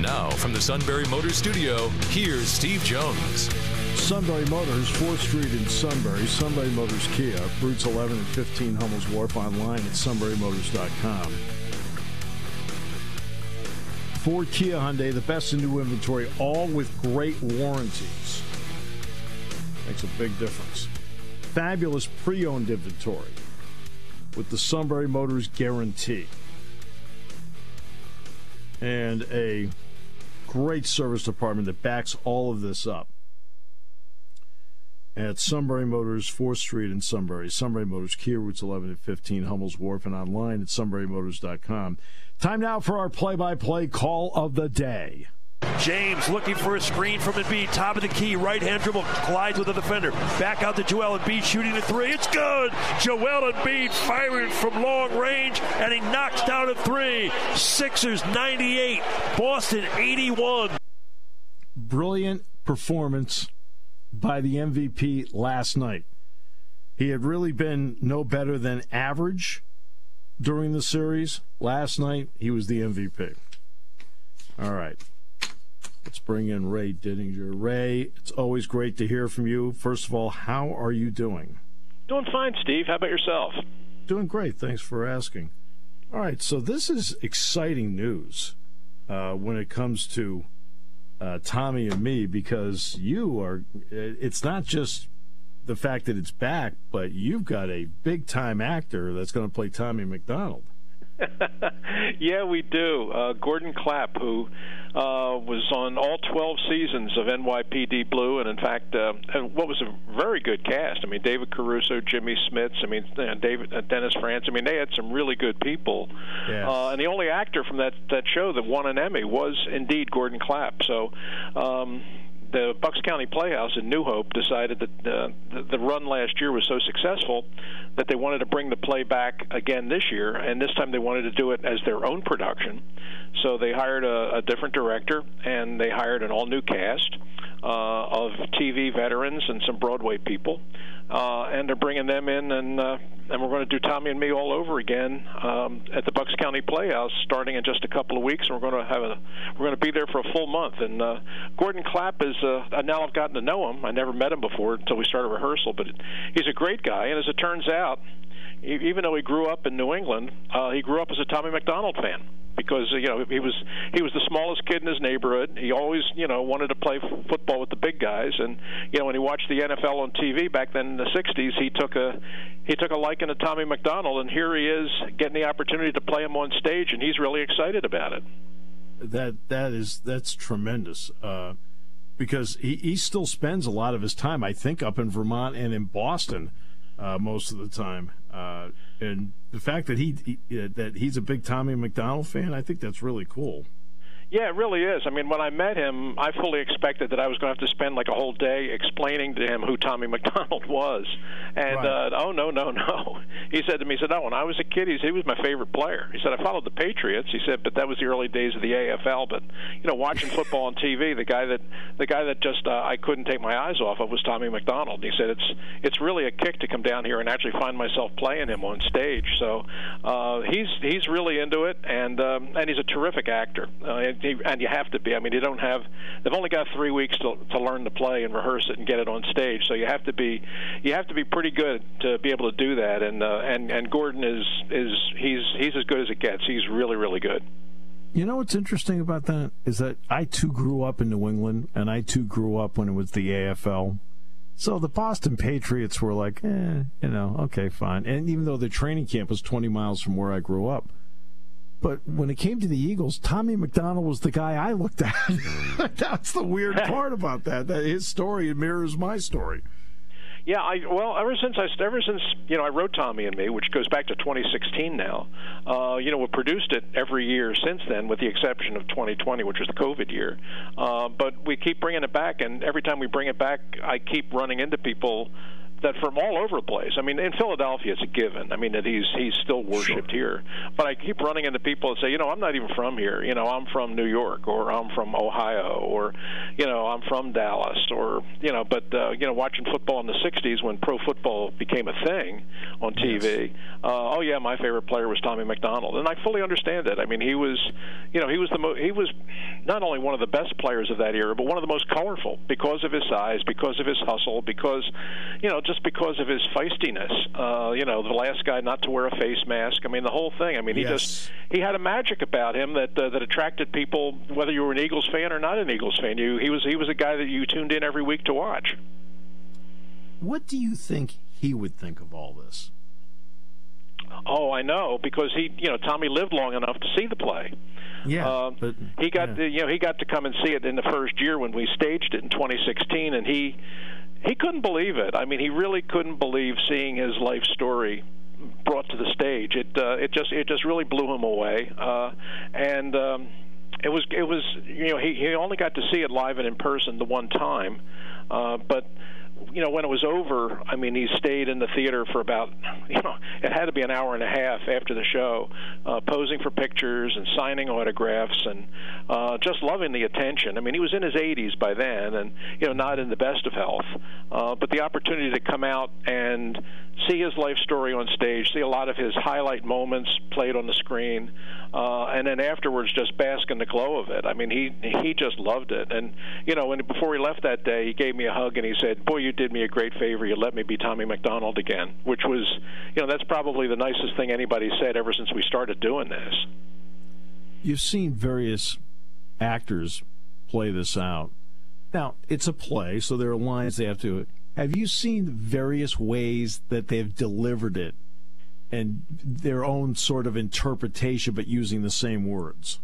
Now, from the Sunbury Motors Studio, here's Steve Jones. Sunbury Motors, 4th Street in Sunbury. Sunbury Motors Kia, routes 11 and 15 Hummel's Wharf online at sunburymotors.com. Ford Kia Hyundai, the best in new inventory, all with great warranties. Makes a big difference. Fabulous pre owned inventory with the Sunbury Motors guarantee. And a great service department that backs all of this up. At Sunbury Motors, 4th Street in Sunbury. Sunbury Motors, Kia routes 11 and 15, Hummel's Wharf, and online at sunburymotors.com. Time now for our play by play call of the day. James looking for a screen from Embiid. Top of the key. Right hand dribble. Collides with the defender. Back out to Joel Embiid shooting the three. It's good. Joel Embiid firing from long range and he knocks down a three. Sixers 98. Boston 81. Brilliant performance by the MVP last night. He had really been no better than average during the series. Last night, he was the MVP. All right. Let's bring in Ray Didinger. Ray, it's always great to hear from you. First of all, how are you doing? Doing fine, Steve. How about yourself? Doing great. Thanks for asking. All right, so this is exciting news uh, when it comes to uh, Tommy and me because you are, it's not just the fact that it's back, but you've got a big time actor that's going to play Tommy McDonald. yeah, we do. Uh, Gordon Clapp, who uh, was on all 12 seasons of NYPD Blue, and in fact, uh, what was a very good cast. I mean, David Caruso, Jimmy Smits, I mean, uh, David uh, Dennis Franz. I mean, they had some really good people. Yes. Uh, and the only actor from that that show that won an Emmy was indeed Gordon Clapp. So. Um, the Bucks County Playhouse in New Hope decided that uh, the, the run last year was so successful that they wanted to bring the play back again this year, and this time they wanted to do it as their own production. So they hired a, a different director, and they hired an all-new cast uh, of TV veterans and some Broadway people, uh, and they're bringing them in, and uh, and we're going to do Tommy and Me all over again um, at the Bucks County Playhouse, starting in just a couple of weeks, and we're going to have a we're going to be there for a full month. And uh, Gordon Clapp is uh, now I've gotten to know him. I never met him before until we started rehearsal, but he's a great guy, and as it turns out, even though he grew up in New England, uh, he grew up as a Tommy McDonald fan because you know he was he was the smallest kid in his neighborhood. He always you know wanted to play f- football with the big guys, and you know when he watched the NFL on TV back then in the '60s, he took a he took a liking to Tommy McDonald, and here he is getting the opportunity to play him on stage, and he's really excited about it. That that is that's tremendous. Uh, because he, he still spends a lot of his time, I think, up in Vermont and in Boston uh, most of the time. Uh, and the fact that he, he, that he's a big Tommy McDonald fan, I think that's really cool. Yeah, it really is. I mean, when I met him, I fully expected that I was going to have to spend like a whole day explaining to him who Tommy McDonald was. And right. uh, oh no, no, no. He said to me, he said, "Oh, when I was a kid, he, said, he was my favorite player." He said, "I followed the Patriots." He said, "But that was the early days of the AFL. But you know, watching football on TV, the guy that the guy that just uh, I couldn't take my eyes off of was Tommy McDonald." He said, "It's it's really a kick to come down here and actually find myself playing him on stage." So uh, he's he's really into it, and um, and he's a terrific actor. Uh, and, and you have to be. I mean, you don't have. They've only got three weeks to to learn to play and rehearse it and get it on stage. So you have to be you have to be pretty good to be able to do that. And uh, and and Gordon is is he's he's as good as it gets. He's really really good. You know what's interesting about that is that I too grew up in New England, and I too grew up when it was the AFL. So the Boston Patriots were like, eh, you know, okay, fine. And even though the training camp was 20 miles from where I grew up, but when it came to the Eagles, Tommy McDonald was the guy I looked at. That's the weird part about that. That his story mirrors my story. Yeah, I well, ever since I ever since you know I wrote Tommy and Me, which goes back to 2016 now. Uh, you know, we produced it every year since then, with the exception of 2020, which was the COVID year. Uh, but we keep bringing it back, and every time we bring it back, I keep running into people that from all over the place. I mean, in Philadelphia, it's a given. I mean, that he's he's still worshipped sure. here. But I keep running into people that say, you know, I'm not even from here. You know, I'm from New York, or I'm from Ohio, or you know, I'm from Dallas, or you know. But uh, you know, watching football in the '60s when pro football became a thing on TV. Yes. Uh, oh yeah, my favorite player was Tommy McDonald, and I fully understand it. I mean, he was, you know, he was the mo- he was not only one of the best players of that era, but one of the most colorful because of his size, because of his hustle, because you know just because of his feistiness. Uh, you know, the last guy not to wear a face mask. I mean, the whole thing. I mean, he yes. just he had a magic about him that uh, that attracted people, whether you were an Eagles fan or not an Eagles fan. You he was he was a guy that you tuned in every week to watch. What do you think he would think of all this? Oh, I know because he, you know, Tommy lived long enough to see the play. Yeah, uh, but he got yeah. to, you know he got to come and see it in the first year when we staged it in 2016, and he he couldn't believe it. I mean, he really couldn't believe seeing his life story brought to the stage. It uh, it just it just really blew him away, uh, and um, it was it was you know he he only got to see it live and in person the one time, uh, but you know, when it was over, I mean, he stayed in the theater for about, you know, it had to be an hour and a half after the show, uh, posing for pictures and signing autographs and uh, just loving the attention. I mean, he was in his 80s by then and, you know, not in the best of health. Uh, but the opportunity to come out and see his life story on stage, see a lot of his highlight moments played on the screen, uh, and then afterwards just bask in the glow of it. I mean, he he just loved it. And you know, when before he left that day, he gave me a hug and he said, "Boy, you did me a great favor. You let me be Tommy McDonald again," which was, you know, that's probably the nicest thing anybody said ever since we started doing this. You've seen various actors play this out. Now, it's a play, so there are lines they have to have you seen various ways that they've delivered it and their own sort of interpretation, but using the same words?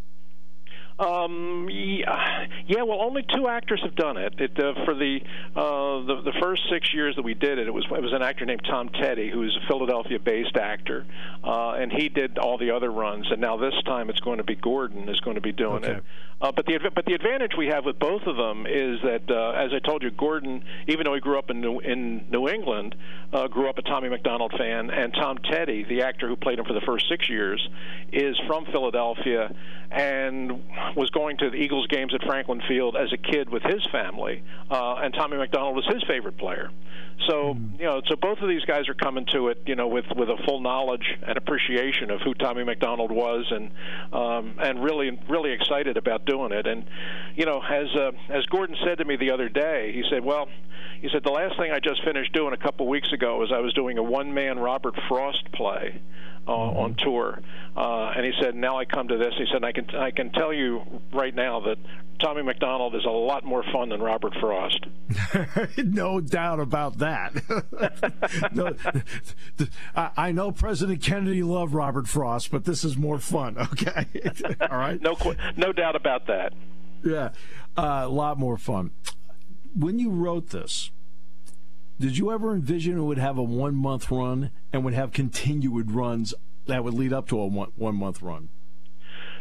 Um, yeah, yeah, well, only two actors have done it. It uh, for the, uh, the the first six years that we did it, it was it was an actor named Tom Teti, who's a Philadelphia-based actor, uh, and he did all the other runs. And now this time, it's going to be Gordon is going to be doing okay. it. Uh, but the but the advantage we have with both of them is that, uh, as I told you, Gordon, even though he grew up in New, in New England, uh, grew up a Tommy McDonald fan, and Tom Teti, the actor who played him for the first six years, is from Philadelphia and was going to the Eagles games at Franklin Field as a kid with his family, uh, and Tommy McDonald was his favorite player. So mm. you know, so both of these guys are coming to it, you know, with with a full knowledge and appreciation of who Tommy McDonald was, and um, and really really excited about doing it. And you know, as uh, as Gordon said to me the other day, he said, "Well, he said the last thing I just finished doing a couple weeks ago was I was doing a one man Robert Frost play." Uh, mm-hmm. on tour. Uh, and he said, "Now I come to this." He said, "I can I can tell you right now that Tommy McDonald is a lot more fun than Robert Frost." no doubt about that. no, I know President Kennedy loved Robert Frost, but this is more fun. Okay, all right. No, no doubt about that. Yeah, uh, a lot more fun. When you wrote this, did you ever envision it would have a one month run and would have continued runs that would lead up to a one, one month run?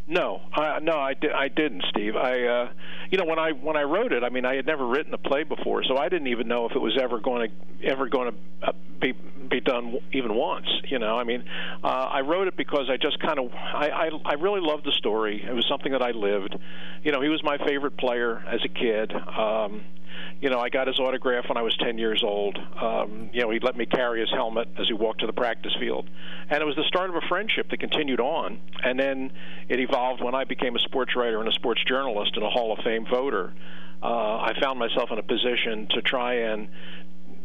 No, no, I, di- I didn't, Steve. I, uh, you know, when I when I wrote it, I mean, I had never written a play before, so I didn't even know if it was ever going to ever going to uh, be be done even once. You know, I mean, uh, I wrote it because I just kind of I, I I really loved the story. It was something that I lived. You know, he was my favorite player as a kid. Um, you know, I got his autograph when I was 10 years old. Um, you know, he let me carry his helmet as he walked to the practice field. And it was the start of a friendship that continued on. And then it evolved when I became a sports writer and a sports journalist and a Hall of Fame voter. Uh, I found myself in a position to try and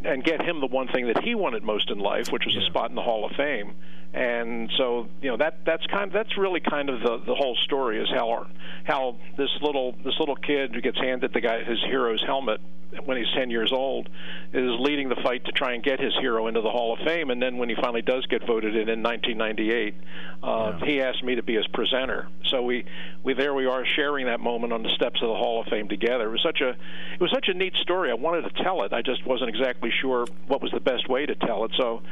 and get him the one thing that he wanted most in life, which was yeah. a spot in the Hall of Fame. And so, you know, that that's kind of, that's really kind of the the whole story is how our, how this little this little kid who gets handed the guy his hero's helmet when he's 10 years old, is leading the fight to try and get his hero into the Hall of Fame. And then when he finally does get voted in in 1998, uh, yeah. he asked me to be his presenter. So we, we there we are sharing that moment on the steps of the Hall of Fame together. It was such a it was such a neat story. I wanted to tell it. I just wasn't exactly sure what was the best way to tell it. So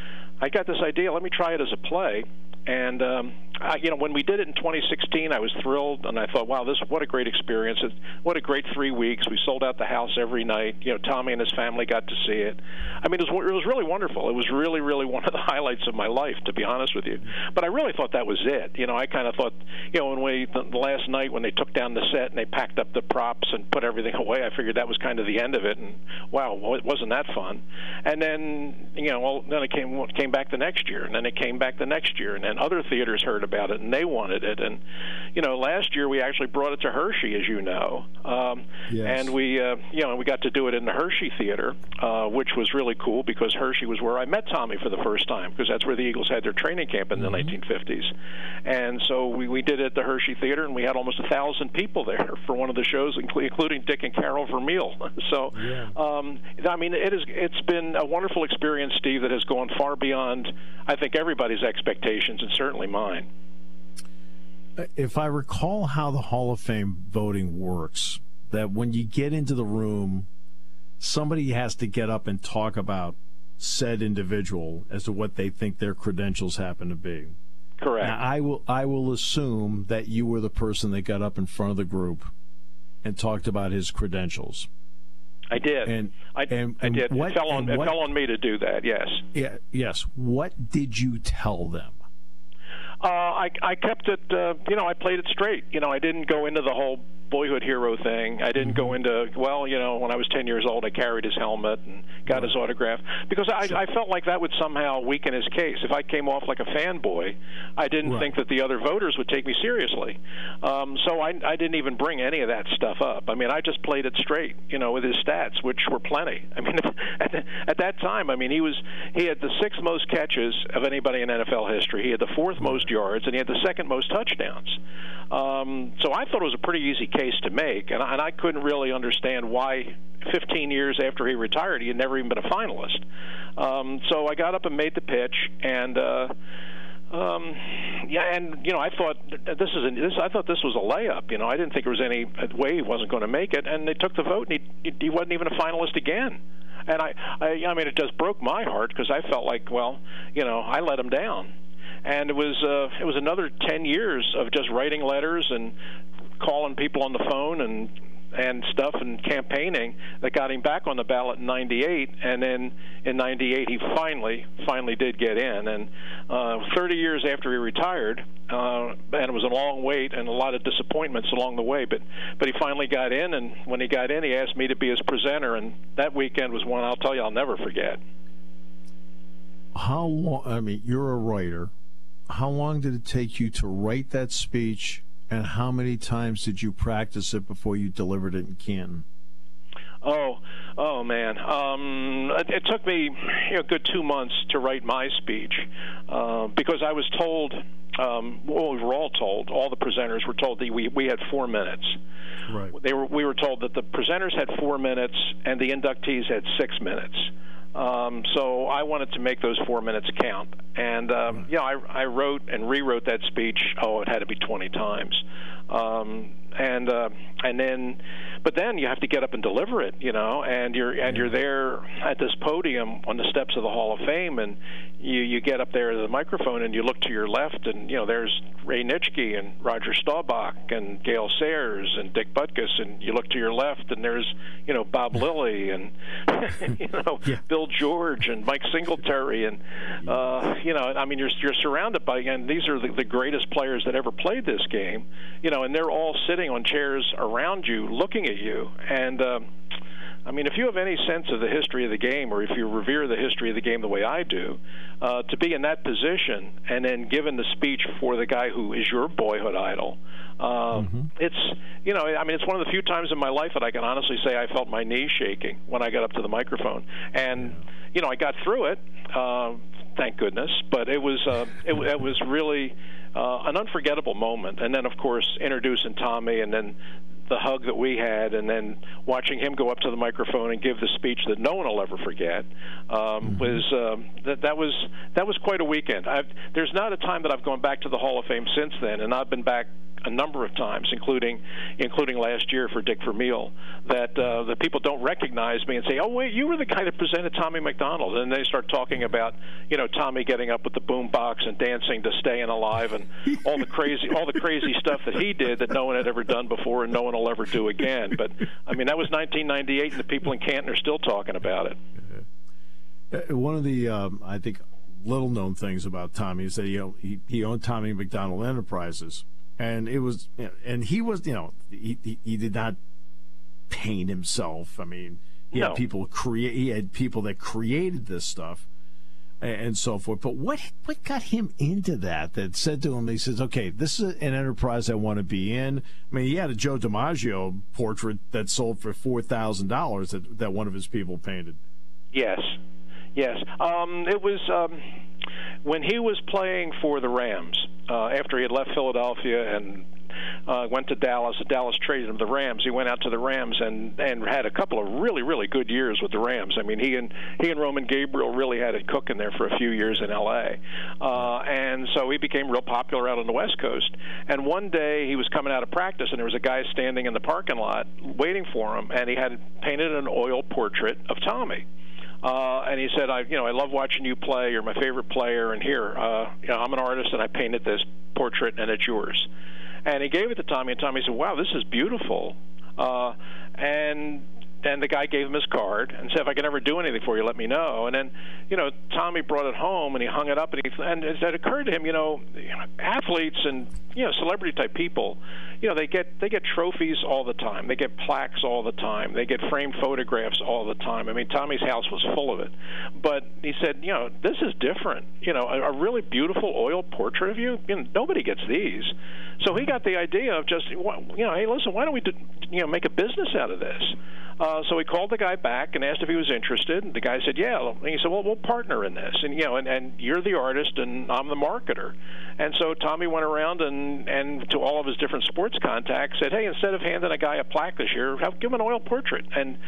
I got this idea. Let me try it as a play. And um, I, you know, when we did it in 2016, I was thrilled, and I thought, wow, this what a great experience! What a great three weeks. We sold out the house every night. You know, Tommy and his family got to see it. I mean, it was, it was really wonderful. It was really, really one of the highlights of my life, to be honest with you. But I really thought that was it. You know, I kind of thought, you know, when we the last night when they took down the set and they packed up the props and put everything away, I figured that was kind of the end of it. And wow, wasn't that fun? And then, you know, well, then it came came back the next year, and then it came back the next year, and then other theaters heard about it and they wanted it. And you know, last year we actually brought it to Hershey, as you know, um, yes. and we uh, you know we got to do it in the Hershey Theater, uh, which was really cool because Hershey was where I met Tommy for the first time because that's where the Eagles had their training camp in the mm-hmm. 1950s. And so we we did it at the Hershey Theater, and we had almost a thousand people there for one of the shows, including Dick and Carol Vermeil. so, yeah. um, I mean, it is it's been a wonderful experience, Steve, that has gone far beyond I think everybody's expectations and certainly mine. If I recall how the Hall of Fame voting works, that when you get into the room, somebody has to get up and talk about said individual as to what they think their credentials happen to be. Correct. Now, I will I will assume that you were the person that got up in front of the group and talked about his credentials. I did. And I, and, I did. What, it fell on it fell on me to do that. Yes. Yeah. Yes. What did you tell them? Uh, I I kept it. Uh, you know, I played it straight. You know, I didn't go into the whole boyhood hero thing. I didn't go mm-hmm. into well, you know, when I was 10 years old, I carried his helmet and got his autograph because I, I felt like that would somehow weaken his case. If I came off like a fanboy, I didn't right. think that the other voters would take me seriously. Um, so I, I didn't even bring any of that stuff up. I mean, I just played it straight, you know, with his stats, which were plenty. I mean, at, the, at that time, I mean, he was he had the sixth most catches of anybody in NFL history. He had the fourth most yards, and he had the second most touchdowns. Um, so I thought it was a pretty easy case to make, and I, and I couldn't really understand why 15 years after he retired he had never even been a finalist. Um, so I got up and made the pitch, and uh, um, yeah, and you know I thought this is a, this I thought this was a layup. You know I didn't think there was any way he wasn't going to make it, and they took the vote, and he he wasn't even a finalist again. And I, I, I mean, it just broke my heart because I felt like, well, you know, I let him down and it was uh, it was another ten years of just writing letters and calling people on the phone and and stuff and campaigning that got him back on the ballot in 98 and then in 98 he finally finally did get in. And uh 30 years after he retired uh and it was a long wait and a lot of disappointments along the way but but he finally got in. And when he got in he asked me to be his presenter. And that weekend was one I'll tell you I'll never forget. How long I mean you're a writer. How long did it take you to write that speech, and how many times did you practice it before you delivered it in Canton? Oh, oh man! Um, it, it took me you know, a good two months to write my speech uh, because I was told. Um, well, we were all told. All the presenters were told that we we had four minutes. Right. They were. We were told that the presenters had four minutes and the inductees had six minutes. Um, so I wanted to make those four minutes count. And, um, you know, I, I wrote and rewrote that speech, oh, it had to be 20 times. Um, and uh, and then, but then you have to get up and deliver it, you know, and you're and you're there at this podium on the steps of the Hall of Fame, and you you get up there to the microphone and you look to your left, and you know there's Ray Nitschke and Roger Staubach and Gale Sayers and Dick Butkus, and you look to your left and there's you know Bob Lilly and you know yeah. Bill George and Mike Singletary, and uh, you know I mean you're you're surrounded by and these are the, the greatest players that ever played this game, you know, and they're all sitting on chairs around you looking at you and. Uh, I mean, if you have any sense of the history of the game, or if you revere the history of the game the way I do, uh, to be in that position and then given the speech for the guy who is your boyhood idol, uh, mm-hmm. it's you know, I mean, it's one of the few times in my life that I can honestly say I felt my knees shaking when I got up to the microphone, and you know, I got through it. Uh, thank goodness, but it was uh, it, it was really uh, an unforgettable moment. And then, of course, introducing Tommy, and then the hug that we had, and then watching him go up to the microphone and give the speech that no one will ever forget um, mm-hmm. was um, that that was that was quite a weekend. I've, there's not a time that I've gone back to the Hall of Fame since then, and I've been back a number of times, including including last year for Dick Vermeil, that uh, the people don't recognize me and say, "Oh wait, you were the guy that presented Tommy McDonald," and they start talking about you know Tommy getting up with the boom box and dancing to "Staying Alive" and all the crazy all the crazy stuff that he did that no one had ever done before and no one will ever do again. But I mean, that was 1998, and the people in Canton are still talking about it. Uh, one of the um, I think little known things about Tommy is that know he, he owned Tommy McDonald Enterprises and it was and he was you know he, he, he did not paint himself. I mean he no. had people create he had people that created this stuff and, so forth. But what what got him into that that said to him he says okay this is an enterprise i want to be in. I mean he had a joe dimaggio portrait that sold for $4000 that that one of his people painted. Yes. Yes. Um, it was um, when he was playing for the rams uh, after he had left Philadelphia and uh, went to Dallas. Dallas traded him to the Rams. He went out to the Rams and and had a couple of really really good years with the Rams. I mean, he and he and Roman Gabriel really had it cooking there for a few years in L.A. Uh, and so he became real popular out on the West Coast. And one day he was coming out of practice, and there was a guy standing in the parking lot waiting for him, and he had painted an oil portrait of Tommy. Uh, and he said, "I, you know, I love watching you play. You're my favorite player. And here, uh, you know, I'm an artist, and I painted this portrait, and it's yours." And he gave it to Tommy, and Tommy said, "Wow, this is beautiful." Uh, and and the guy gave him his card and said, "If I can ever do anything for you, let me know." And then, you know, Tommy brought it home and he hung it up, and he and it occurred to him, you know, athletes and you know celebrity type people, you know, they get they get trophies all the time, they get plaques all the time, they get framed photographs all the time. I mean, Tommy's house was full of it, but he said, you know, this is different. You know, a, a really beautiful oil portrait of you, you know, nobody gets these. So he got the idea of just, you know, hey, listen, why don't we, do, you know, make a business out of this? So he called the guy back and asked if he was interested. And the guy said, "Yeah." And he said, "Well, we'll partner in this, and you know, and, and you're the artist, and I'm the marketer." And so Tommy went around and and to all of his different sports contacts said, "Hey, instead of handing a guy a plaque this year, have give him an oil portrait." And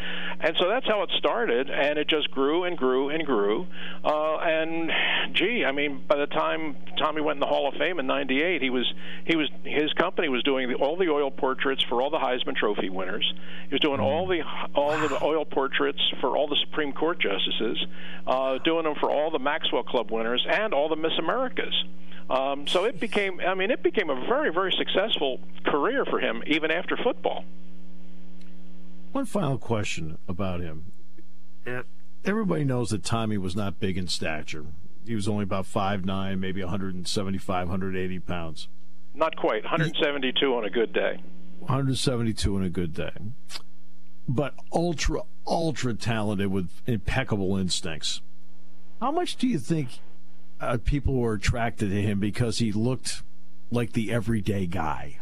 and so that's how it started, and it just grew and grew and grew. Uh, and gee, I mean, by the time Tommy went in the Hall of Fame in '98, he was he was his company was doing the, all the oil portraits for all the Heisman Trophy winners. He was doing all the all the oil portraits for all the Supreme Court justices, uh, doing them for all the Maxwell Club winners and all the Miss Americas. Um, so it became, I mean, it became a very, very successful career for him, even after football. One final question about him. Everybody knows that Tommy was not big in stature. He was only about five nine, maybe 175, 180 pounds. Not quite. 172 on a good day. 172 on a good day but ultra, ultra talented with impeccable instincts. How much do you think uh, people were attracted to him because he looked like the everyday guy?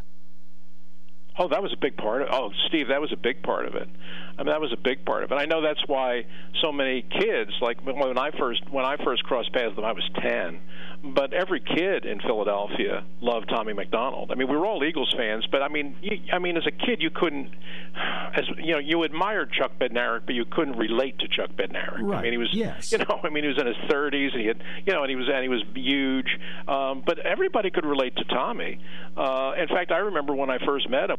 Oh, that was a big part of. Oh, Steve, that was a big part of it. I mean, that was a big part of it. I know that's why so many kids, like when I first when I first crossed paths with them, I was ten but every kid in Philadelphia loved Tommy McDonald. I mean, we were all Eagles fans, but I mean, you, I mean, as a kid, you couldn't, as you know, you admired Chuck Bednarik, but you couldn't relate to Chuck Bednarik. Right. I mean, he was, yes. you know, I mean, he was in his 30s, and he had, you know, and he was and he was huge, um, but everybody could relate to Tommy. Uh, in fact, I remember when I first met him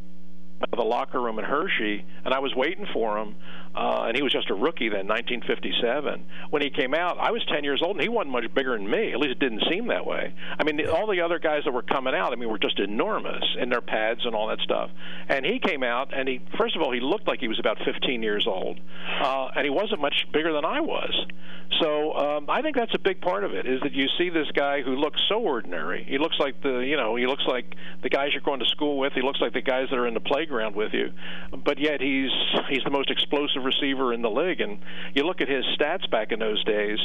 the locker room in Hershey, and I was waiting for him uh, and he was just a rookie then, 1957. When he came out, I was 10 years old, and he wasn't much bigger than me. At least it didn't seem that way. I mean, all the other guys that were coming out, I mean, were just enormous in their pads and all that stuff. And he came out, and he, first of all, he looked like he was about 15 years old, uh, and he wasn't much bigger than I was. So um, I think that's a big part of it is that you see this guy who looks so ordinary. He looks like the, you know, he looks like the guys you're going to school with. He looks like the guys that are in the playground with you, but yet he's he's the most explosive receiver in the league. And you look at his stats back in those days,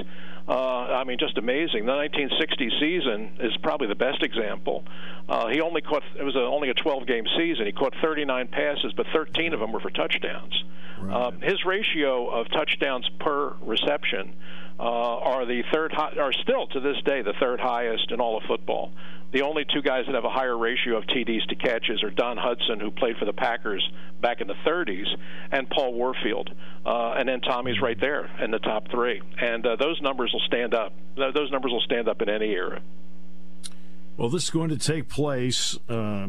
uh, I mean, just amazing. The 1960 season is probably the best example. Uh, he only caught, it was a, only a 12 game season. He caught 39 passes, but 13 of them were for touchdowns. Right. Uh, his ratio of touchdowns per reception uh, are the third high, are still to this day the third highest in all of football. The only two guys that have a higher ratio of TDs to catches are Don Hutson, who played for the Packers back in the 30s, and Paul Warfield. Uh, and then Tommy's right there in the top three. And uh, those numbers will stand up. Those numbers will stand up in any era. Well, this is going to take place uh,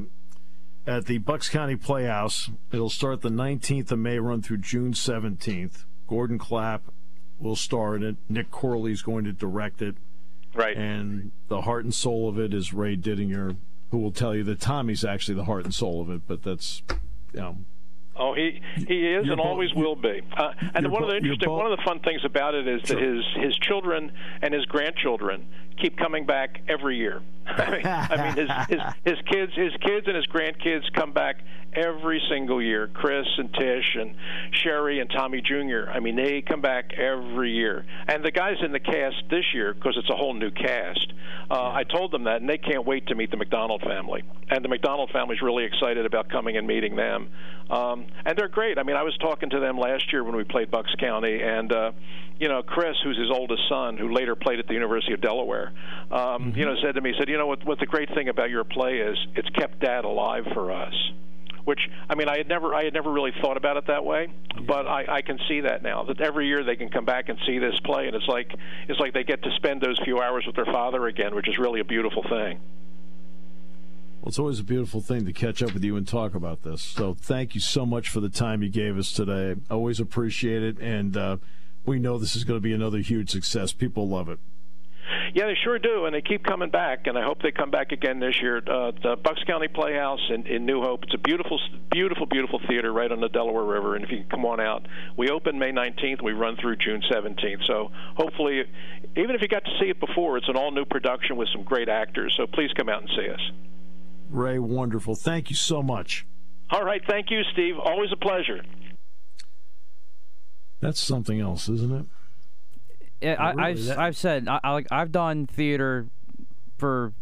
at the Bucks County Playhouse. It'll start the 19th of May, run through June 17th. Gordon Clapp will star in it. Nick Corley is going to direct it. Right. And the heart and soul of it is Ray Didinger, who will tell you that Tommy's actually the heart and soul of it, but that's, you know. Oh, he he is and always will be. Uh, and one of the interesting, one of the fun things about it is sure. that his his children and his grandchildren keep coming back every year. I mean, I mean his, his his kids, his kids and his grandkids come back every single year. Chris and Tish and Sherry and Tommy Jr. I mean, they come back every year. And the guys in the cast this year, because it's a whole new cast, uh, I told them that, and they can't wait to meet the McDonald family. And the McDonald family's really excited about coming and meeting them. Um, and they're great. I mean, I was talking to them last year when we played Bucks County, and uh, you know, Chris, who's his oldest son, who later played at the University of Delaware, um, mm-hmm. you know, said to me, said, you know, what, what the great thing about your play is, it's kept Dad alive for us which I mean I had never I had never really thought about it that way, but I, I can see that now that every year they can come back and see this play, and it's like it's like they get to spend those few hours with their father again, which is really a beautiful thing. Well, it's always a beautiful thing to catch up with you and talk about this. So thank you so much for the time you gave us today. Always appreciate it, and. Uh, we know this is going to be another huge success. People love it. Yeah, they sure do, and they keep coming back, and I hope they come back again this year. Uh, the Bucks County Playhouse in, in New Hope. It's a beautiful, beautiful, beautiful theater right on the Delaware River, and if you can come on out, we open May 19th. We run through June 17th. So hopefully, even if you got to see it before, it's an all-new production with some great actors. So please come out and see us. Ray, wonderful. Thank you so much. All right, thank you, Steve. Always a pleasure. That's something else, isn't it? Yeah, I, really, I've, that... I've said I, I, I've done theater for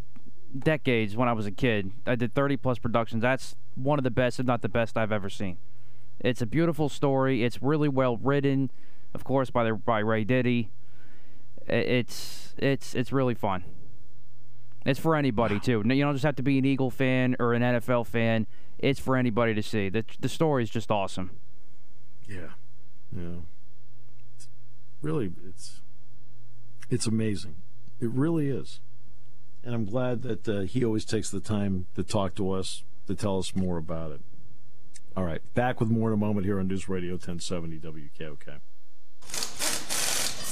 decades when I was a kid. I did 30 plus productions. That's one of the best, if not the best, I've ever seen. It's a beautiful story. It's really well written, of course, by the, by Ray Diddy. It's it's it's really fun. It's for anybody too. You don't just have to be an Eagle fan or an NFL fan. It's for anybody to see. The the story is just awesome. Yeah. Yeah. It's really, it's it's amazing. It really is. And I'm glad that uh, he always takes the time to talk to us, to tell us more about it. All right, back with more in a moment here on News Radio 1070 WKOK.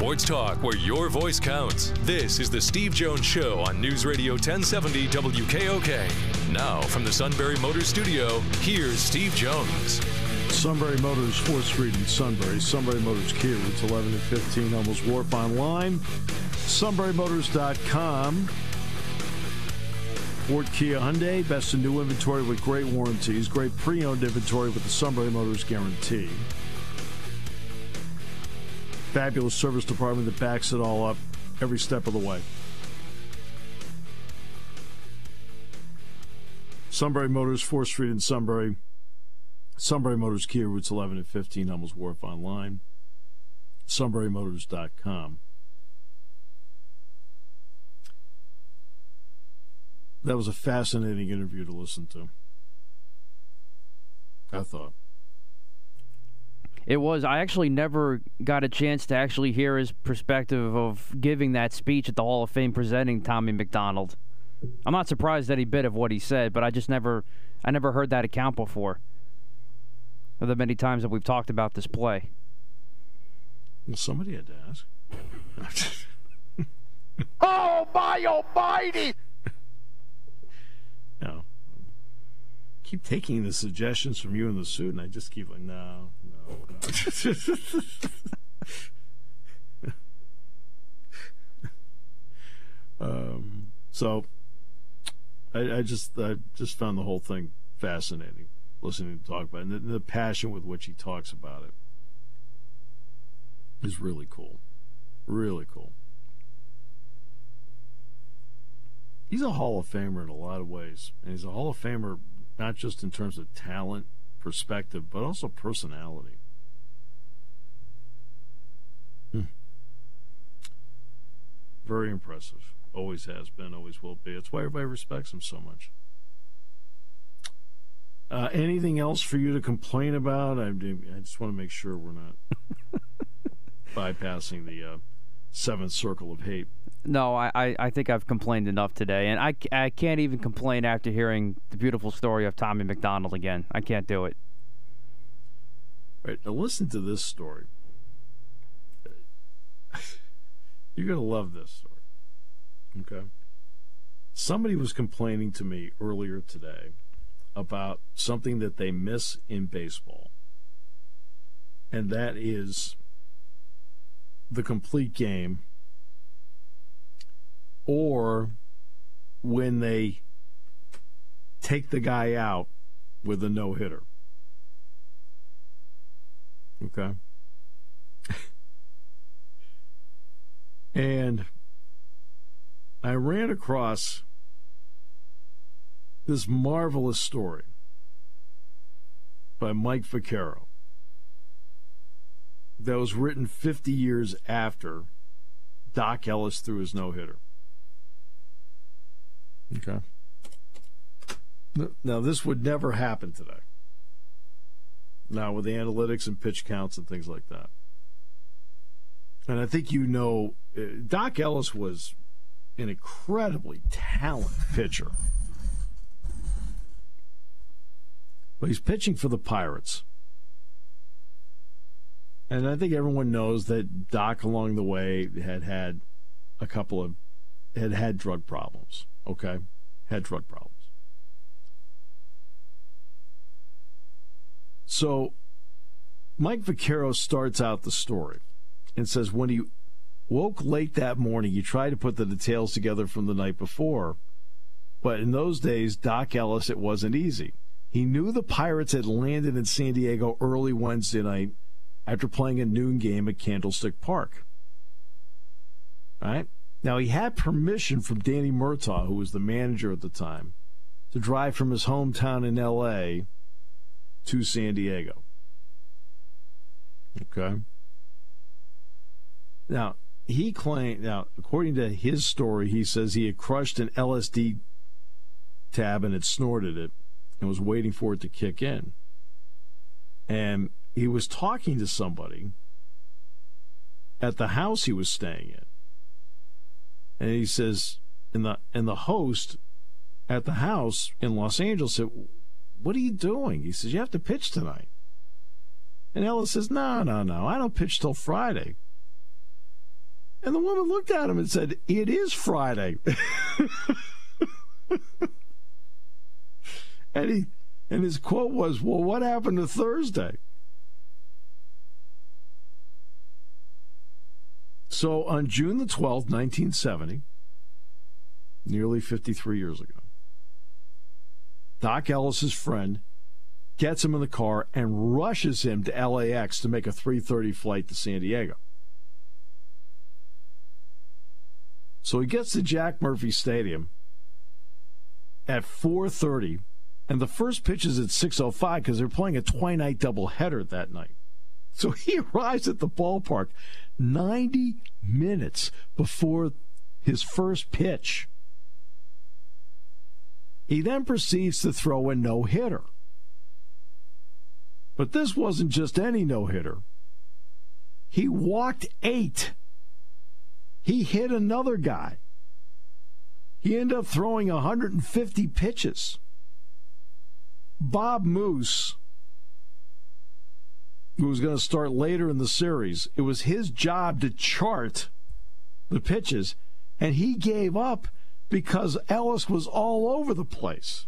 Sports talk where your voice counts. This is the Steve Jones Show on News Radio 1070 WKOK. Now, from the Sunbury Motors Studio, here's Steve Jones. Sunbury Motors, 4th Street in Sunbury. Sunbury Motors Kia, routes 11 and 15, Hummel's Wharf online. SunburyMotors.com. Ford Kia Hyundai, best in new inventory with great warranties, great pre owned inventory with the Sunbury Motors guarantee fabulous service department that backs it all up every step of the way. Sunbury Motors, 4th Street in Sunbury. Sunbury Motors Kia, routes 11 and 15, Hummel's Wharf online. SunburyMotors.com. That was a fascinating interview to listen to. I thought. It was. I actually never got a chance to actually hear his perspective of giving that speech at the Hall of Fame presenting Tommy McDonald. I'm not surprised any bit of what he said, but I just never, I never heard that account before. Of the many times that we've talked about this play. Well, somebody had to ask. oh my almighty! No. Keep taking the suggestions from you in the suit, and I just keep like, no, no, no. Um, so I, I, just I just found the whole thing fascinating, listening to talk about it, and the, the passion with which he talks about it is really cool, really cool. He's a Hall of Famer in a lot of ways, and he's a Hall of Famer not just in terms of talent, perspective, but also personality. Hmm. Very impressive. Always has been, always will be. That's why everybody respects him so much. Uh, anything else for you to complain about? I, I just want to make sure we're not bypassing the uh, seventh circle of hate. No, I, I, I, think I've complained enough today, and I, I can't even complain after hearing the beautiful story of Tommy McDonald again. I can't do it. Right now, listen to this story. You're gonna love this story. Okay. Somebody was complaining to me earlier today about something that they miss in baseball, and that is the complete game or when they take the guy out with a no hitter. Okay. And I ran across this marvelous story by Mike Vaccaro that was written 50 years after Dock Ellis threw his no hitter. Okay. Now, this would never happen today. Now, with the analytics and pitch counts and things like that. And I think you know, uh, Dock Ellis was an incredibly talented pitcher. But he's pitching for the Pirates. And I think everyone knows that Dock, along the way, had had a couple of had had drug problems. Okay, had drug problems. So, Mike Vaccaro starts out the story and says when he woke late that morning, he tried to put the details together from the night before, but in those days, Dock Ellis, it wasn't easy. He knew the Pirates had landed in San Diego early Wednesday night after playing a noon game at Candlestick Park. All right? Now, he had permission from Danny Murtaugh, who was the manager at the time, to drive from his hometown in L.A. to San Diego. Okay? Now, he claimed, now, according to his story, he says he had crushed an LSD tab and had snorted it and was waiting for it to kick in. And he was talking to somebody at the house he was staying in. And he says, and the and the host at the house in Los Angeles said, What are you doing? He says, You have to pitch tonight. And Ellis says, No, no, no, I don't pitch till Friday. And the woman looked at him and said, It is Friday. and he and his quote was, Well, what happened to Thursday? So on June the 12th, 1970, nearly 53 years ago, Dock Ellis's friend gets him in the car and rushes him to LAX to make a 3:30 flight to San Diego. So he gets to Jack Murphy Stadium at 4:30 and the first pitch is at 6:05 because they're playing a twilight doubleheader that night. So he arrives at the ballpark 90 minutes before his first pitch. He then proceeds to throw a no hitter. But this wasn't just any no hitter. He walked eight. He hit another guy. He ended up throwing 150 pitches. Bob Moose, who was going to start later in the series, it was his job to chart the pitches, and he gave up because Ellis was all over the place.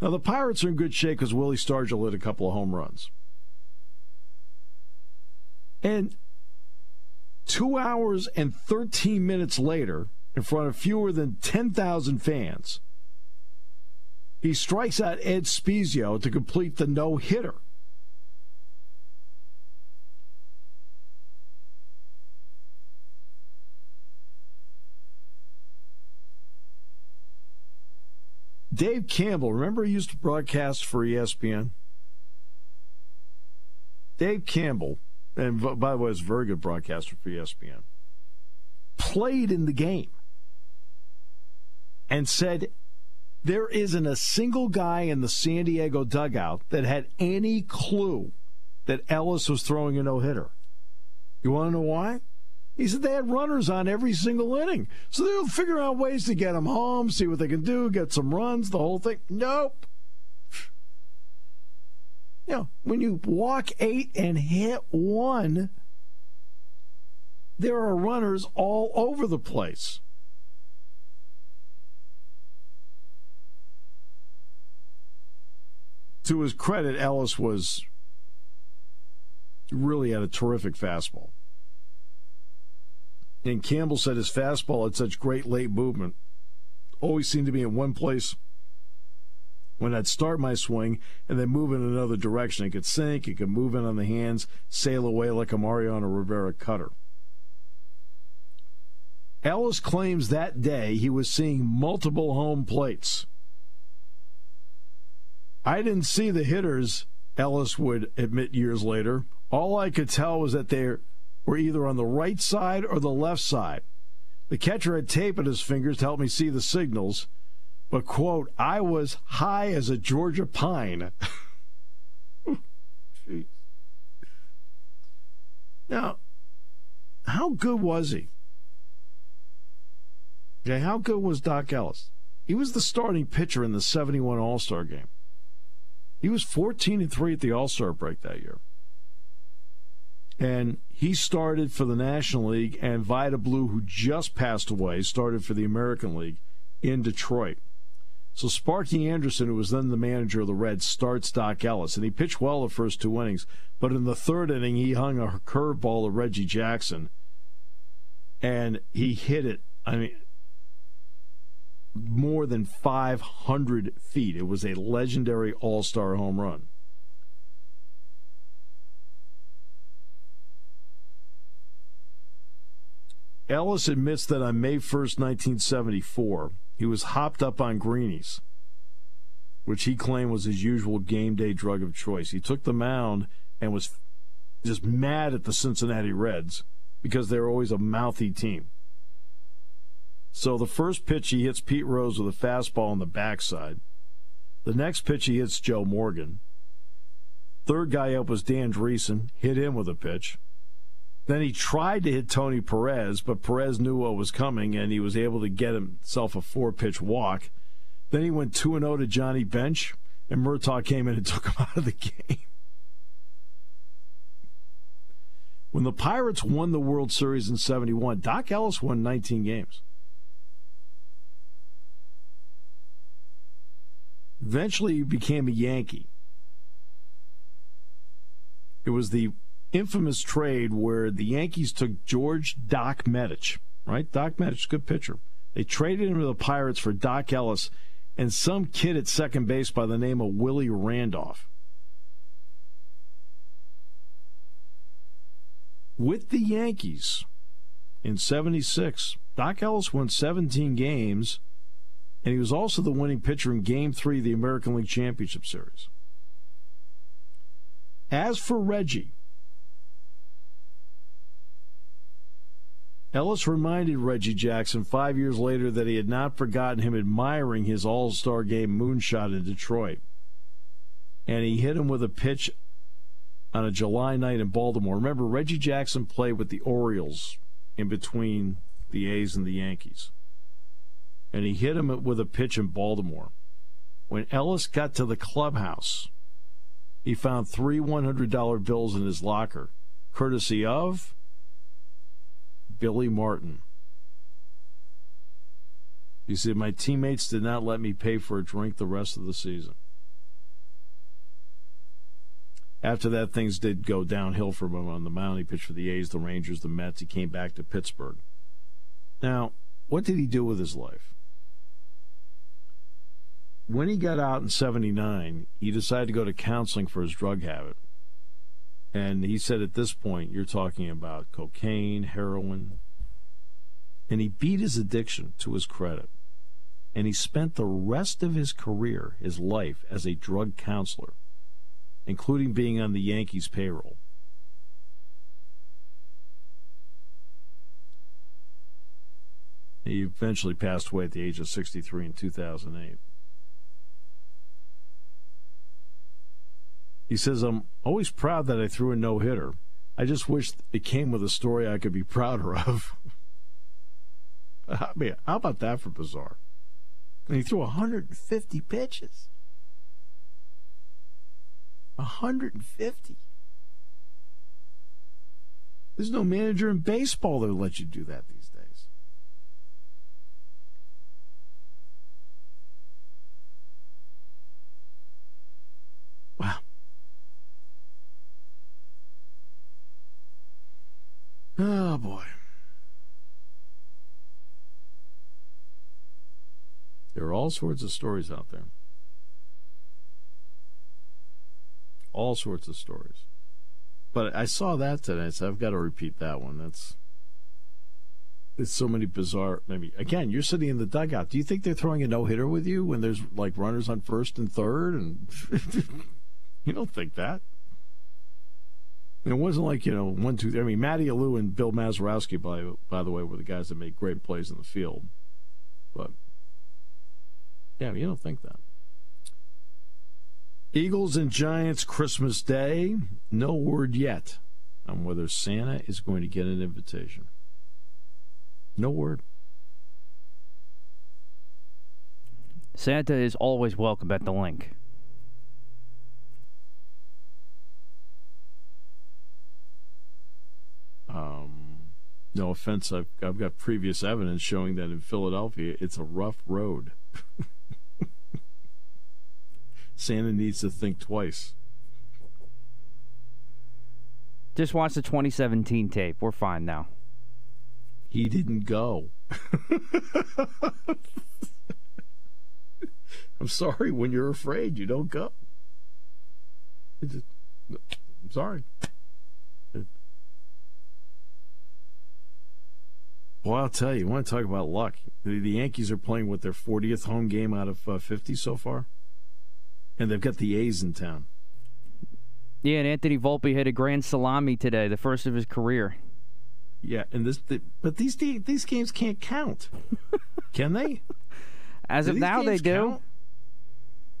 Now, the Pirates are in good shape because Willie Stargell hit a couple of home runs. And two hours and 13 minutes later, in front of fewer than 10,000 fans, he strikes out Ed Spiezio to complete the no hitter. Dave Campbell, remember he used to broadcast for ESPN? Dave Campbell, and by the way, it's a very good broadcaster for ESPN, played in the game and said there isn't a single guy in the San Diego dugout that had any clue that Ellis was throwing a no hitter. You want to know why? He said they had runners on every single inning. So they'll figure out ways to get them home, see what they can do, get some runs, the whole thing. Nope. You know, when you walk eight and hit one, there are runners all over the place. To his credit, Ellis was really at a terrific fastball. And Campbell said his fastball had such great late movement. Always seemed to be in one place when I'd start my swing and then move in another direction. It could sink, it could move in on the hands, sail away like a Mariano Rivera cutter. Ellis claims that day he was seeing multiple home plates. I didn't see the hitters, Ellis would admit years later. All I could tell was that they were either on the right side or the left side. The catcher had tape at his fingers to help me see the signals, but, quote, I was high as a Georgia pine. now, how good was he? Okay, how good was Dock Ellis? He was the starting pitcher in the 71 All Star game. He was 14 and 3 at the All Star break that year. And he started for the National League, and Vida Blue, who just passed away, started for the American League in Detroit. So Sparky Anderson, who was then the manager of the Reds, starts Dock Ellis, and he pitched well the first two innings. But in the third inning, he hung a curveball to Reggie Jackson, and he hit it. I mean, more than 500 feet. It was a legendary All Star home run. Ellis admits that on May 1st, 1974, he was hopped up on greenies, which he claimed was his usual game day drug of choice. He took the mound and was just mad at the Cincinnati Reds because they're always a mouthy team. So the first pitch he hits Pete Rose with a fastball on the backside. The next pitch he hits Joe Morgan. Third guy up was Dan Driessen, hit him with a pitch. Then he tried to hit Tony Perez, but Perez knew what was coming and he was able to get himself a four pitch walk. Then he went 2 0 to Johnny Bench, and Murtaugh came in and took him out of the game. When the Pirates won the World Series in 71, Dock Ellis won 19 games. Eventually, he became a Yankee. It was the infamous trade where the Yankees took George Doc Medich, right? Doc Medich, good pitcher. They traded him to the Pirates for Dock Ellis and some kid at second base by the name of Willie Randolph. With the Yankees in 76, Doc Ellis won 17 games, and he was also the winning pitcher in Game 3 of the American League Championship Series. As for Reggie, Ellis reminded Reggie Jackson five years later that he had not forgotten him admiring his All Star game moonshot in Detroit. And he hit him with a pitch on a July night in Baltimore. Remember, Reggie Jackson played with the Orioles in between the A's and the Yankees. And he hit him with a pitch in Baltimore. When Ellis got to the clubhouse, he found three $100 bills in his locker, courtesy of Billy Martin. He said, My teammates did not let me pay for a drink the rest of the season. After that, things did go downhill for him on the mound. He pitched for the A's, the Rangers, the Mets. He came back to Pittsburgh. Now, what did he do with his life? When he got out in 79, he decided to go to counseling for his drug habit. And he said at this point, you're talking about cocaine, heroin. And he beat his addiction to his credit. And he spent the rest of his career, his life, as a drug counselor including being on the Yankees payroll. He eventually passed away at the age of 63 in 2008. He says, I'm always proud that I threw a no hitter. I just wish it came with a story I could be prouder of. I mean, how about that for bizarre? And he threw 150 pitches. 150. There's no manager in baseball that will let you do that these days. Wow. Oh, boy. There are all sorts of stories out there. all sorts of stories. But I saw that today, so I've got to repeat that one. That's it's so many bizarre. Maybe again, you're sitting in the dugout. Do you think they're throwing a no hitter with you when there's like runners on first and third? And you don't think that. it wasn't like you know one two. I mean, Matty Alou and Bill Mazeroski, by by the way, were the guys that made great plays in the field. But yeah, you don't think that. Eagles and Giants Christmas Day. No word yet on whether Santa is going to get an invitation. No word. Santa is always welcome at the Linc. Um, no offense, I've, I've got previous evidence showing that in Philadelphia it's a rough road. Santa needs to think twice. Just watch the 2017 tape. We're fine now. He didn't go. I'm sorry. When you're afraid, you don't go. Just, I'm sorry. Well, I'll tell you. You want to talk about luck? The, the Yankees are playing with their 40th home game out of uh, 50 so far. And they've got the A's in town. Yeah, and Anthony Volpe hit a grand salami today, the first of his career. Yeah, and this, the, but these these games can't count, can they? As do of now, they do. Count?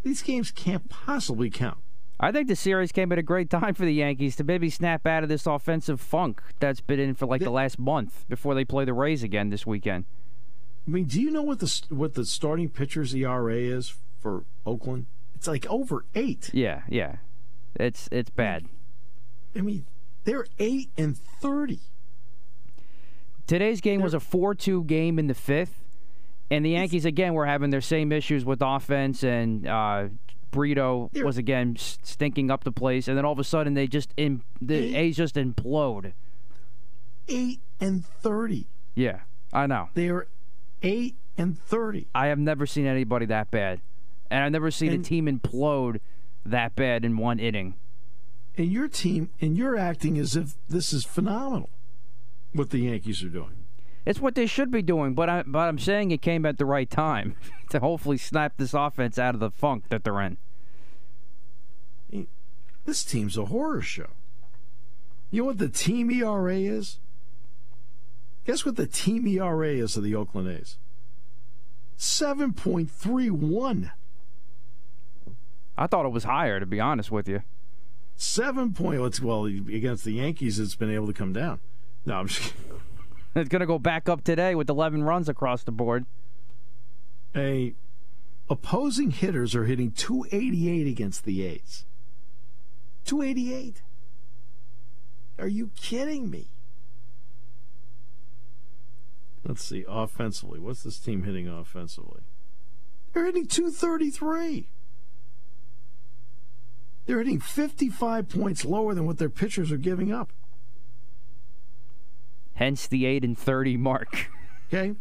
These games can't possibly count. I think the series came at a great time for the Yankees to maybe snap out of this offensive funk that's been in for like the, the last month before they play the Rays again this weekend. I mean, do you know what the what the starting pitcher's ERA is for Oakland? It's like over eight. Yeah, yeah. It's it's bad. I mean, they're eight and thirty. Today's game they're, was a four-two game in the fifth, and the Yankees again were having their same issues with offense, and uh, Brito was again stinking up the place, and then all of a sudden they just in the eight, A's just implode. Eight and thirty. Yeah, I know. They're eight and thirty. I have never seen anybody that bad and I've never seen and, a team implode that bad in one inning. And your team, and you're acting as if this is phenomenal. What the Yankees are doing. It's what they should be doing, but I, but I'm saying it came at the right time to hopefully snap this offense out of the funk that they're in. This team's a horror show. You know what the team ERA is? Guess what the team ERA is of the Oakland A's? 7.31. I thought it was higher, to be honest with you. Seven points. Well, against the Yankees, it's been able to come down. No, I'm just. It's going to go back up today with 11 runs across the board. A opposing hitters are hitting 288 against the A's. 288. Are you kidding me? Let's see. Offensively, what's this team hitting offensively? They're hitting 233. They're hitting 55 points lower than what their pitchers are giving up. Hence the 8 and 30 mark. Okay.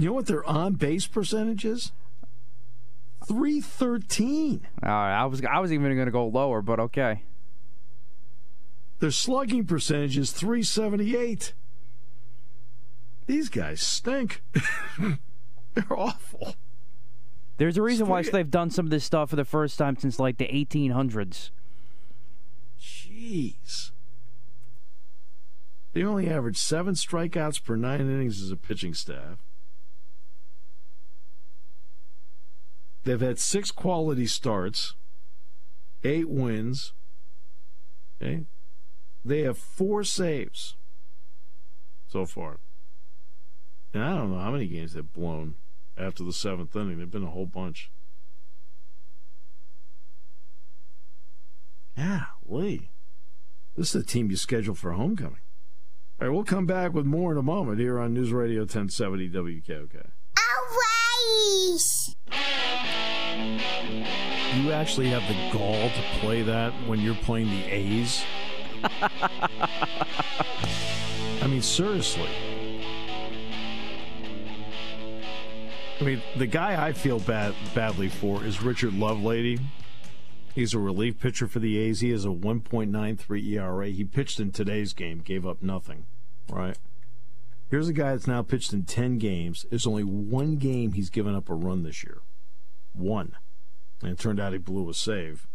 you know what their on base percentage is? 313. All right, I was I was even going to go lower, but okay. Their slugging percentage is 378. These guys stink. They're awful. There's a reason why they've done some of this stuff for the first time since like the 1800s. Jeez. They only average seven strikeouts per nine innings as a pitching staff. They've had six quality starts, eight wins. Okay. They have four saves so far. And I don't know how many games they've blown after the seventh inning. They've been a whole bunch. Yeah, Lee. This is the team you schedule for homecoming. All right, we'll come back with more in a moment here on News Radio 1070 WKOK. Always! You actually have the gall to play that when you're playing the A's? I mean, seriously. I mean, the guy I feel bad badly for is Richard Lovelady. He's a relief pitcher for the A's. He has a 1.93 ERA. He pitched in today's game, gave up nothing. Right. Here's a guy that's now pitched in 10 games. There's only one game he's given up a run this year. One. And it turned out he blew a save.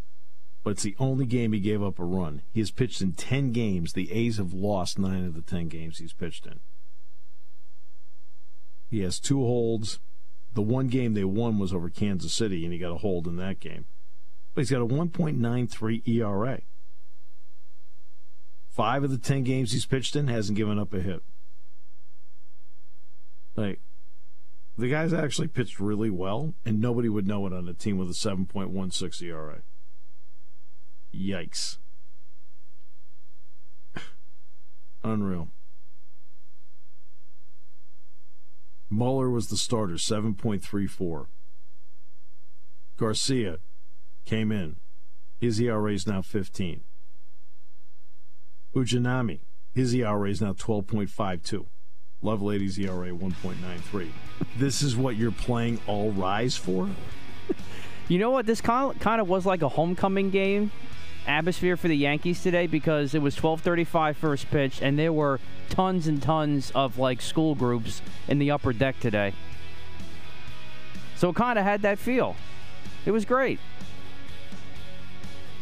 But it's the only game he gave up a run. He has pitched in 10 games. The A's have lost nine of the 10 games he's pitched in. He has two holds. The one game they won was over Kansas City, and he got a hold in that game. But he's got a 1.93 ERA. Five of the 10 games he's pitched in hasn't given up a hit. Like, the guy's actually pitched really well, and nobody would know it on a team with a 7.16 ERA. Yikes. Unreal. Muller was the starter, 7.34. Garcia came in. His ERA is now 15. Fujinami, his ERA is now 12.52. Lovelady's ERA 1.93. This is what you're playing all rise for? You know what? This kind of, kind of was like a homecoming game atmosphere for the Yankees today because it was 12:35 first pitch and there were tons and tons of like school groups in the upper deck today. So it kind of had that feel. It was great.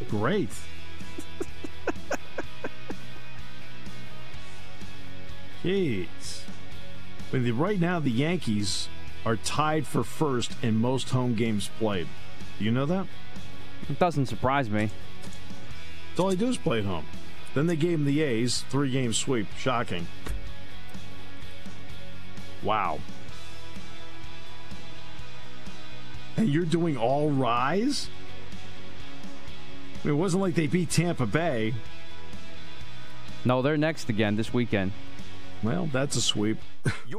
Great. Jeez. Right now, the Yankees are tied for first in most home games played. Do you know that? It doesn't surprise me. That's all they do is play at home. Then they gave them the A's, three game sweep. Shocking. Wow. And you're doing all rise? I mean, it wasn't like they beat Tampa Bay. No, they're next again this weekend. Well, that's a sweep.